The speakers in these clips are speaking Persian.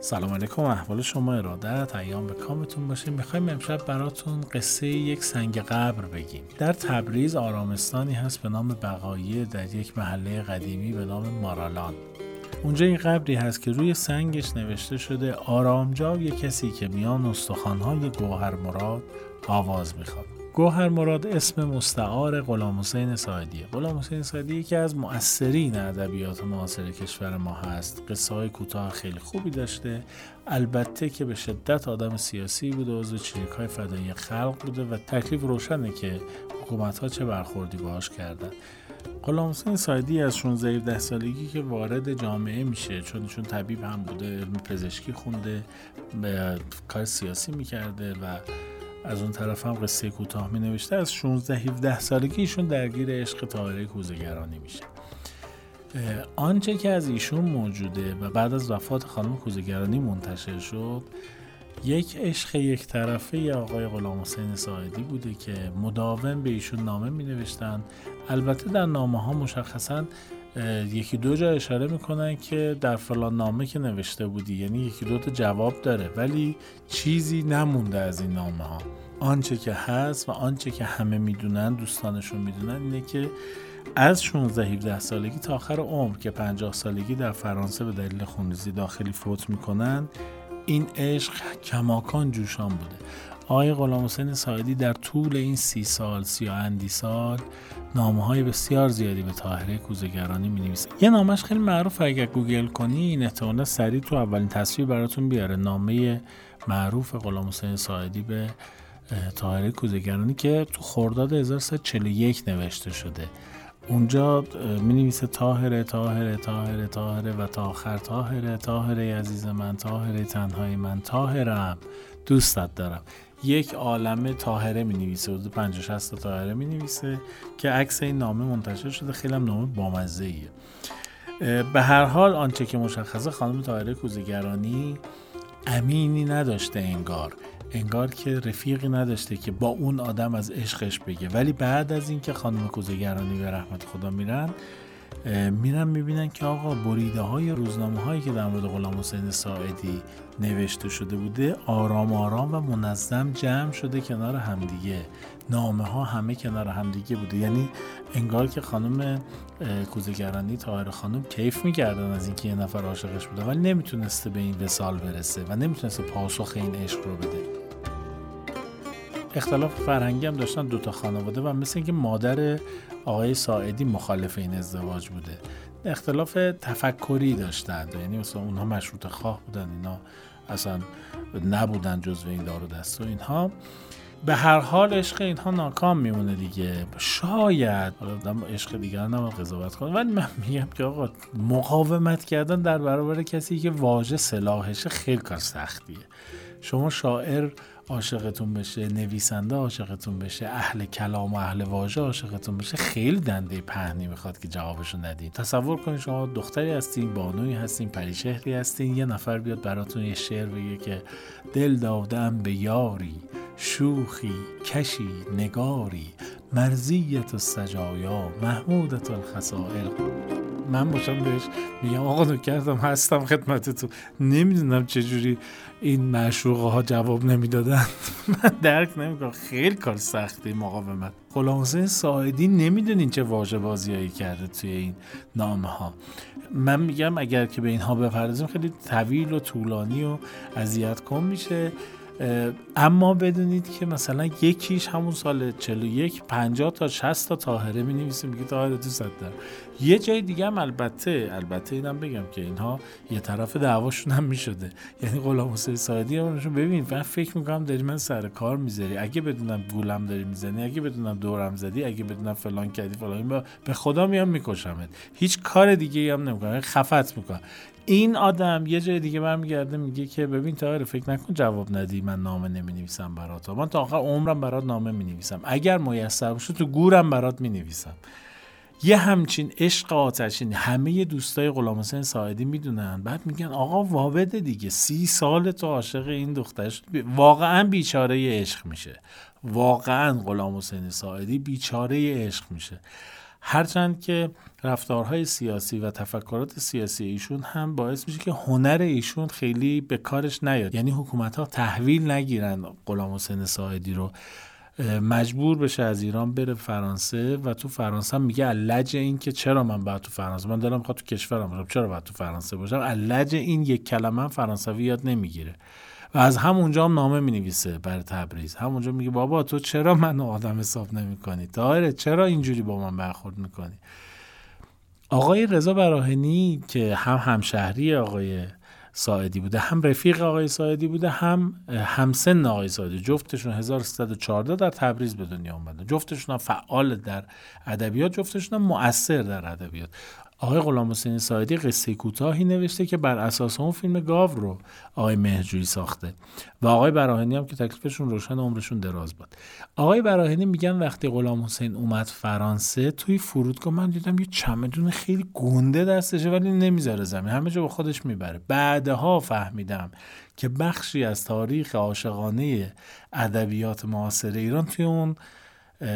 سلام علیکم احوال شما ارادت ایام به کامتون باشه. می‌خوایم امشب براتون قصه یک سنگ قبر بگیم. در تبریز آرامستانی هست به نام بقایه در یک محله قدیمی به نام مارالان. اونجا این قبری هست که روی سنگش نوشته شده آرامجا یک کسی که میان استخوانهای گوهر مراد آواز می‌خواد. گوهر مراد اسم مستعار غلام حسین ساعدیه غلام حسین یکی از مؤثرین ادبیات معاصر کشور ما هست. قصه های کوتاه خیلی خوبی داشته. البته که به شدت آدم سیاسی بوده عضو چریک های فدایی خلق بوده و تکلیف روشنه که حکومت ها چه برخوردی باهاش کردن. غلام حسین سایدی از 16 ده سالگی که وارد جامعه میشه چون چون طبیب هم بوده علم پزشکی خونده به کار سیاسی می‌کرده و از اون طرف هم قصه کوتاه می نوشته از 16 17 سالگی ایشون درگیر عشق طاهره کوزگرانی میشه. آنچه که از ایشون موجوده و بعد از وفات خانم کوزگرانی منتشر شد یک عشق یک طرفه ی آقای غلام حسین ساعدی بوده که مداوم به ایشون نامه می نوشتن البته در نامه ها مشخصا یکی دو جا اشاره می‌کنن که در فلان نامه که نوشته بودی یعنی یکی دو تا جواب داره ولی چیزی نمونده از این نامه ها آنچه که هست و آنچه که همه می‌دونن دوستانشون می‌دونن اینه که از 16 17 سالگی تا آخر عمر که 50 سالگی در فرانسه به دلیل خونریزی داخلی فوت می‌کنن این عشق کماکان جوشان بوده. آقای غلام حسین ساعدی در طول این سی سال سی اندی سال نامه های بسیار زیادی به طاهره کوزگرانی می نویسه یه نامش خیلی معروف اگر گوگل کنی این احتمالا سریع تو اولین تصویر براتون بیاره. نامه معروف غلام حسین ساعدی به طاهره کوزگرانی که تو خرداد 1341 نوشته شده. اونجا می نویسه تاهره تاهره تاهره تاهره و تا آخر تاهره تاهره عزیز من تاهره تنهای من تاهرم. دوستت دارم. یک عالم تاهره می نویسه حدود 50 60 تا تاهره می نویسه که عکس این نامه منتشر شده. خیلی هم نامه بامزه ایه به هر حال آنچه که مشخصه خانم تاهره کوزگرانی امینی نداشته انگار. انگار که رفیقی نداشته که با اون آدم از عشقش بگه. ولی بعد از اینکه خانم کوزگرانی به رحمت خدا میرن میرن می‌بینن که آقا بریده های روزنامه هایی که در مورد غلام حسین ساعدی نوشته شده بوده آرام آرام و منظم جمع شده کنار همدیگه. نامه ها همه کنار همدیگه بوده. یعنی انگار که خانم کوزگرانی تاهر خانم کیف می‌کردن از اینکه یه نفر عاشقش بوده ولی نمی‌تونسته به این وسال برسه و نمی‌تونسته پاسخ این عشق رو بده. اختلاف فرهنگی هم داشتن دوتا خانواده و مثل اینکه مادر آقای ساعدی مخالف این ازدواج بوده. اختلاف تفکری داشتن. یعنی مثلا اونها مشروط خواه بودن اینا اصلا نبودن جزو این دار و دست و اینها. به هر حال عشق اینها ناکام میمونه دیگه. شاید. حالا عشق دیگر نباید قضاوت کنم ولی من میگم که آقا مقاومت کردن در برابر کسی که واژه سلاحشه خیلی کار سختیه. شما شاعر عاشقتون بشه نویسنده عاشقتون بشه اهل کلام و اهل واژه عاشقتون بشه خیلی دنده پهنی می‌خواد که جوابشو ندین. تصور کنید شما دختری هستین بانوی هستین پریشهری هستین یه نفر بیاد براتون یه شعر بگه که دل دادم به یاری شوخی کشی نگاری مرزیت السجایا محمودت الخسائل من باشم بهش میگم آقا کردم هستم خدمت تو نمی‌دونم چجوری این معشوقه ها جواب نمی‌دادن. من درک نمی‌کنم. خیلی کار سختی مقاومت. غلام حسین ساعدی نمی‌دونین چه واژه بازیایی کرده توی این نامه ها من میگم اگر که به اینها بپردازیم خیلی طویل و طولانی و اذیت کن میشه. اما بدونید که مثلا یکیش همون سال 41 50 تا 60 تا طاهره می نویسه میگه طاهره دوست دارم. یه جای دیگه هم البته البته اینم بگم که اینها یه طرف دعواشون هم می‌شده. یعنی غلام حسین ساعدی همونشون ببین من فکر می‌کنم داری من سر کار می‌ذاری. اگه بدونم گولم داری می‌زنی اگه بدونم دورم زدی اگه بدونم فلان کردی فلان به خدا میام میکشمت. هیچ کار دیگه هم نمی‌کنم. خفت می‌کنم. این آدم یه جای دیگه برمیگرده میگه که ببین تا فکر نکن جواب ندی من نامه نمی نویسم برات من تا آخر عمرم برات نامه می نویسم اگر میسر باشه تو گورم برات می نویسم یه همچین عشق آتشین همه دوستای غلام حسین ساعدی می‌دونن. بعد میگن آقا وابده دیگه. سی سال تو عاشق این دخترش. واقعا بیچاره عشق میشه. واقعا غلام حسین ساعدی بیچاره عشق میشه. هرچند که رفتارهای سیاسی و تفکرات سیاسی ایشون هم باعث میشه که هنر ایشون خیلی به کارش نیاد. یعنی حکومت ها تحویل نگیرن. غلام حسین ساعدی رو مجبور بشه از ایران بره فرانسه و تو فرانسه هم میگه علج این که چرا من باید تو فرانسه؟ من دارم می‌خواد تو کشورم باشم. چرا باید تو فرانسه باشم؟ علج این یک کلمه فرانسوی یاد نمی‌گیره. و از همونجا هم نامه می نویسه بر تبریز. همونجا میگه بابا تو چرا من آدم حساب نمی کنی داره چرا اینجوری با من برخورد می‌کنی؟ آقای رضا براهنی که هم همشهری آقای ساعدی بوده هم رفیق آقای ساعدی بوده هم همسن آقای ساعدی. جفتشون 1314 در تبریز به دنیا اومده جفتشون فعال در ادبیات جفتشون مؤثر در ادبیات. آقای غلام حسین سایدی قصه کوتاهی نوشته که بر اساس اون فیلم گاو رو آقای مهرجویی ساخته و آقای براهنی هم که تکلیفشون روشن عمرشون دراز بود آقای براهنی میگن وقتی غلام حسین اومد فرانسه توی فرودگاه من دیدم یه چمدون خیلی گنده دستشه ولی نمی‌ذاره زمین. همه جا با خودش می‌بره. بعدها فهمیدم که بخشی از تاریخ عاشقانه ادبیات معاصر ایران توی اون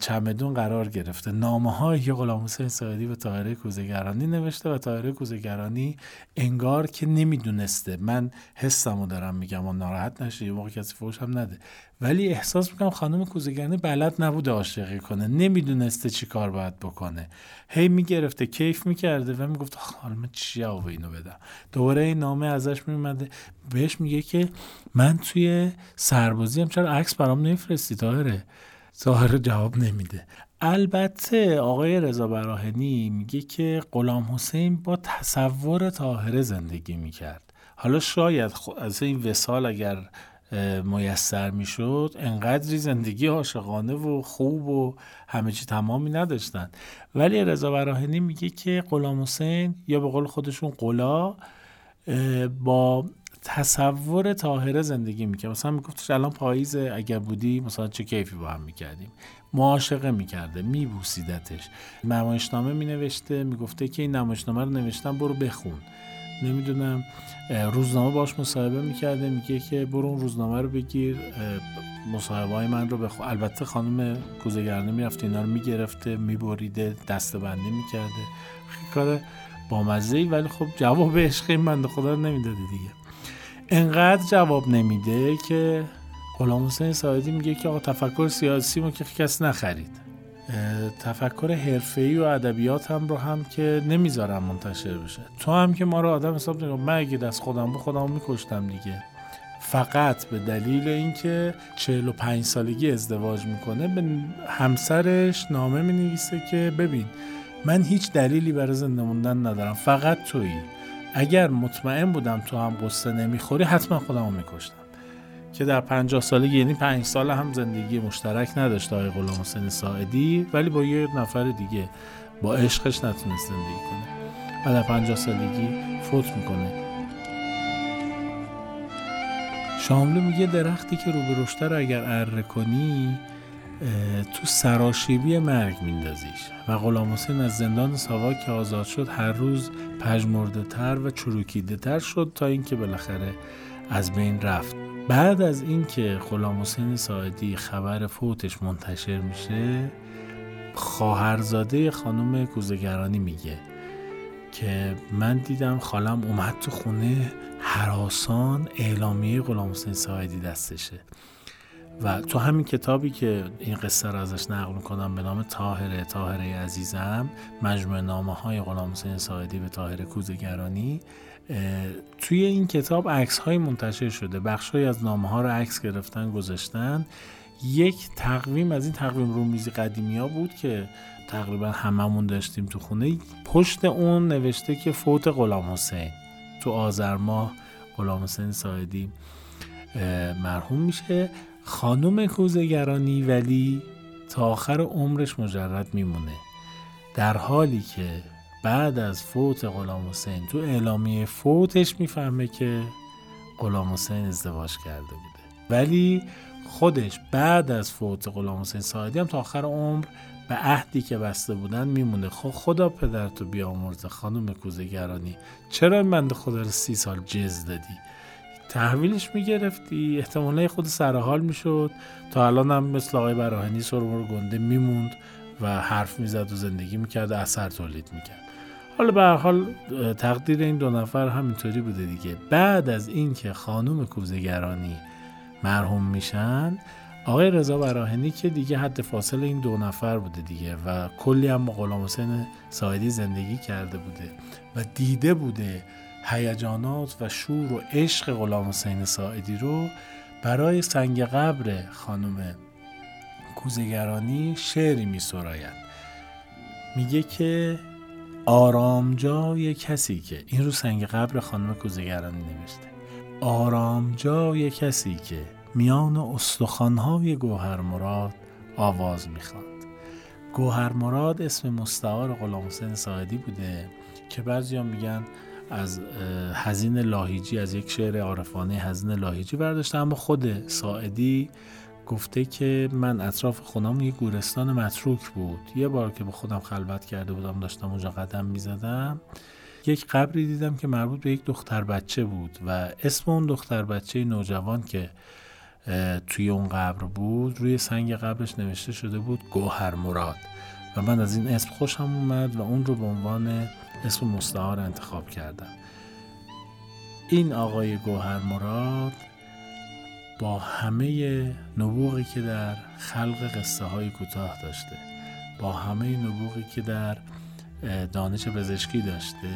چمدون قرار گرفته. نامه هایی که غلام حسین سایدی به طاهره کوزگرانی نوشته و طاهره کوزگرانی انگار که نمی‌دونسته. من حسمو دارم میگم و ناراحت نشه یه موقع کسی فوش هم نده. ولی احساس می‌کنم خانم کوزگرانی بلد نبوده عاشقی کنه. نمی‌دونسته چی کار باید بکنه. هی می‌گرفته کیف می‌کرده و می‌گفت من چی اینو بدم. دوباره این نامه ازش میومده بهش میگه که من توی سربازی هم چرا عکس برام نفرستی طاهره؟ ظاهر جواب نمیده. البته آقای رضا براهنی میگه که غلام حسین با تصور طاهره زندگی می‌کرد. حالا شاید از این وسال اگر میسر می‌شد انقدری زندگی عاشقانه و خوب و همه چی تمامی نداشتن. ولی رضا براهنی میگه که غلام حسین یا به قول خودشون قلا با تصور طاهره زندگی می‌کرد. مثلا میگفتش الان پاییز اگر بودی مثلا چه کیفی با هم می‌کردیم؟ معاشقه می‌کرده میبوسیدتش. نمایشنامه مینوشته می‌گفته که این نمایشنامه رو نوشتم برو بخون. نمی‌دونم روزنامه باش مصاحبه می‌کرده میگه که برو اون روزنامه رو بگیر مصاحبه های من رو بخون. البته خانم کوزگرنه می‌رفته اینا رو می‌گرفته میبریده دستبندی می‌کرده. کار بامزه ولی خب جواب عشق این بنده خدا رو نمی‌داده دیگه. انقدر جواب نمیده که غلام حسین ساعدی میگه که آقا تفکر سیاسی ما که کس نخرید. تفکر حرفه‌ای و ادبیات هم رو هم که نمی‌ذارم منتشر بشه. تو هم که ما رو آدم حساب نگاه من اگه دست خودم بود خودم میکشتم دیگه. فقط به دلیل اینکه 45 سالگی ازدواج می‌کنه به همسرش نامه می‌نویسه که ببین من هیچ دلیلی برای زنده موندن ندارم فقط تویی. اگر مطمئن بودم تو هم قصه نمی‌خوری حتما خودم رو میکشتم. که در پنجاه سالگی یعنی پنج سال هم زندگی مشترک نداشت آقای غلام حسین ساعدی ولی با یه نفر دیگه با عشقش نتونست زندگی کنه و در پنجاه سالگی فوت می‌کنه. شاملو میگه درختی که رو رشته رو اگر اره کنی تو سراشیبی مرگ میندازیش. و غلام حسین از زندان ساواک که آزاد شد هر روز پژمرده تر و چروکیده تر شد تا اینکه بالاخره از بین رفت. بعد از اینکه غلام حسین ساعدی خبر فوتش منتشر میشه خواهرزاده خانم کوزگرانی میگه که من دیدم خالم اومد تو خونه حراسان اعلامیه غلام حسین ساعدی دستشه. و تو همین کتابی که این قصه رو ازش نقل می‌کنم به نام تاهره تاهره عزیزم مجموعه نامه های غلام حسین ساعدی به تاهره کوزگرانی. توی این کتاب عکس های منتشر شده بخش های از نامه ها رو عکس گرفتن گذاشتن. یک تقویم از این تقویم رومیزی قدیمی ها بود که تقریبا هممون داشتیم تو خونه. پشت اون نوشته که فوت غلام حسین. تو آذر ماه غلام حسین ساعدی مرحوم میشه. خانم کوزگرانی ولی تا آخر عمرش مجرد میمونه. در حالی که بعد از فوت غلام حسین تو اعلامیه فوتش می‌فهمه که غلام حسین ازدواج کرده بوده. ولی خودش بعد از فوت غلام حسین ساعدی هم تا آخر عمر به عهدی که بسته بودن میمونه. خب خدا پدرتو بیامرزه خانم کوزگرانی چرا من خدا رو سی سال جز دادی؟ تحویلش می‌گرفتی احتمالا خود سرحال می‌شد. تا الان هم مثل آقای براهنی سرمور گنده میموند و حرف می‌زد و زندگی می‌کرد و اثر تولید می‌کرد. حالا به حال تقدیر این دو نفر همینطوری بوده دیگه. بعد از اینکه خانم کوزگرانی مرحوم میشن آقای رضا براهنی که دیگه حد فاصل این دو نفر بوده دیگه و کلی هم غلام حسین ساعدی زندگی کرده بوده و دیده بوده هیجانات و شور و عشق غلام حسین ساعدی رو برای سنگ قبر خانم کوزگرانی شعری می سراید میگه که آرامجای کسی که این رو سنگ قبر خانم کوزگرانی نوشته. آرامجای کسی که میان استخوانهای گوهر مراد آواز می‌خواند. گوهر مراد اسم مستعار غلام حسین ساعدی بوده که بعضیا میگن از حزین لاهیجی از یک شعر عارفانه حزین لاهیجی برداشته اما خود ساعدی گفته که من اطراف خونم یه گورستان متروک بود. یه بار که به خودم خلوت کرده بودم داشتم اونجا قدم می‌زدم یک قبری دیدم که مربوط به یک دختر بچه بود و اسم اون دختر بچه نوجوان که توی اون قبر بود روی سنگ قبرش نوشته شده بود گوهر مراد. و من از این اسم خوشم اومد و اون رو به عنوان اسم مستعار انتخاب کردم. این آقای گوهر مراد با همه نبوغی که در خلق قصه های کوتاه داشته با همه نبوغی که در دانش پزشکی داشته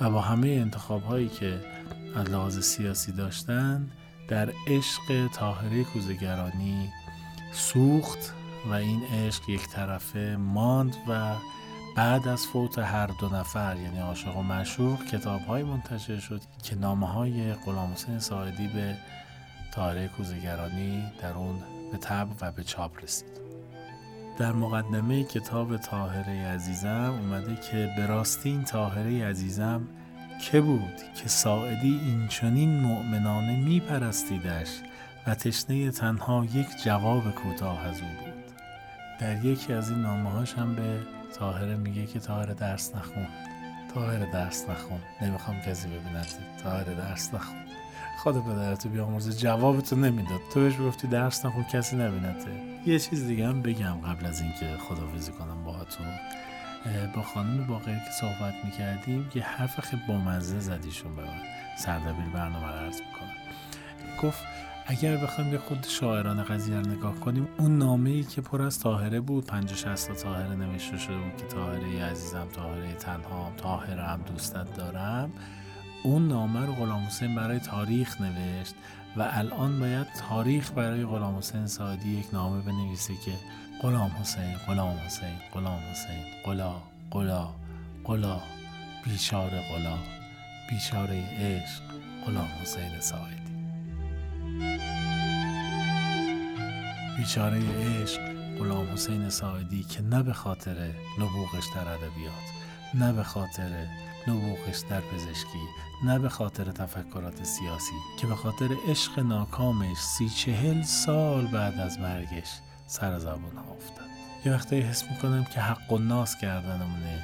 و با همه انتخاب هایی که از لحاظ سیاسی داشتن در عشق تاهره کوزگرانی سوخت و این عشق یک طرفه ماند و بعد از فوت هر دو نفر یعنی عاشق و مشوق کتاب های منتشر شد که نامه های غلام حسین ساعدی به تاهره کوزگرانی در اون به تب و به چاپ رسید. در مقدمه کتاب تاهره عزیزم اومده که به راستی این تاهره عزیزم که بود که ساعدی اینچنین مؤمنانه میپرستیدش و تشنه تنها یک جواب کوتاه از او بود. در یکی از این نامه هاش هم به تاهره میگه که تاهره درس نخون. تاهره درس نخون. نمی‌خوام کسی ببیند تاهره درس نخون. خدا پدرتو بیامرزه جوابتو نمی‌داد. تو بهش گفتی درس نخون کسی نبینته یه چیز دیگه هم بگم قبل از اینکه خدافزی کنم باهاتون. با خانم باقری که صحبت می‌کردیم یه حرف خیلی بامزه زدیشون به من سردبیر برنامه عرض می‌کنم. گفت اگر بخوایم یه خود شاعران قضیه رو نگاه کنیم اون نامه ای که پر از تاهره بود 50 60 تا تاهره نوشته شده بود که تاهره عزیزم تاهره تنهام تاهره هم دوستت دارم. اون نامه رو غلام حسین برای تاریخ نوشت و الان باید تاریخ برای غلام حسین سادی یک نامه بنویسه که غلام حسین غلام حسین غلام حسین قلا قلا قلا بیچاره قلا بیچاره عشق غلام حسین ساعدی بیچاره عشق غلام حسین ساعدی که نه به خاطر نبوغش در ادبیات نه به خاطر نبوغش در پزشکی نه به خاطر تفکرات سیاسی که به خاطر عشق ناکامش سی چهل سال بعد از مرگش سر زبان ها افتاد. یه وقتی حس می‌کنم که حق و ناس کردنمونه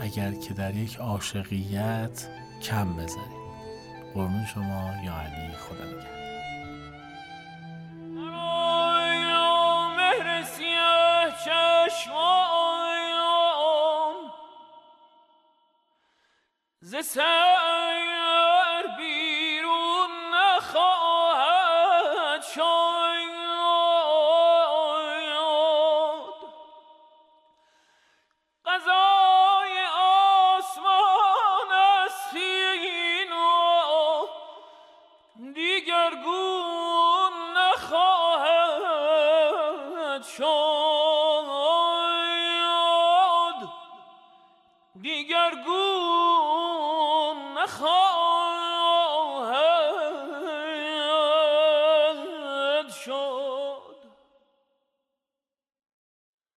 اگر که در یک عاشقیت کم بزنیم قرمون شما یا علی خدا نگه ز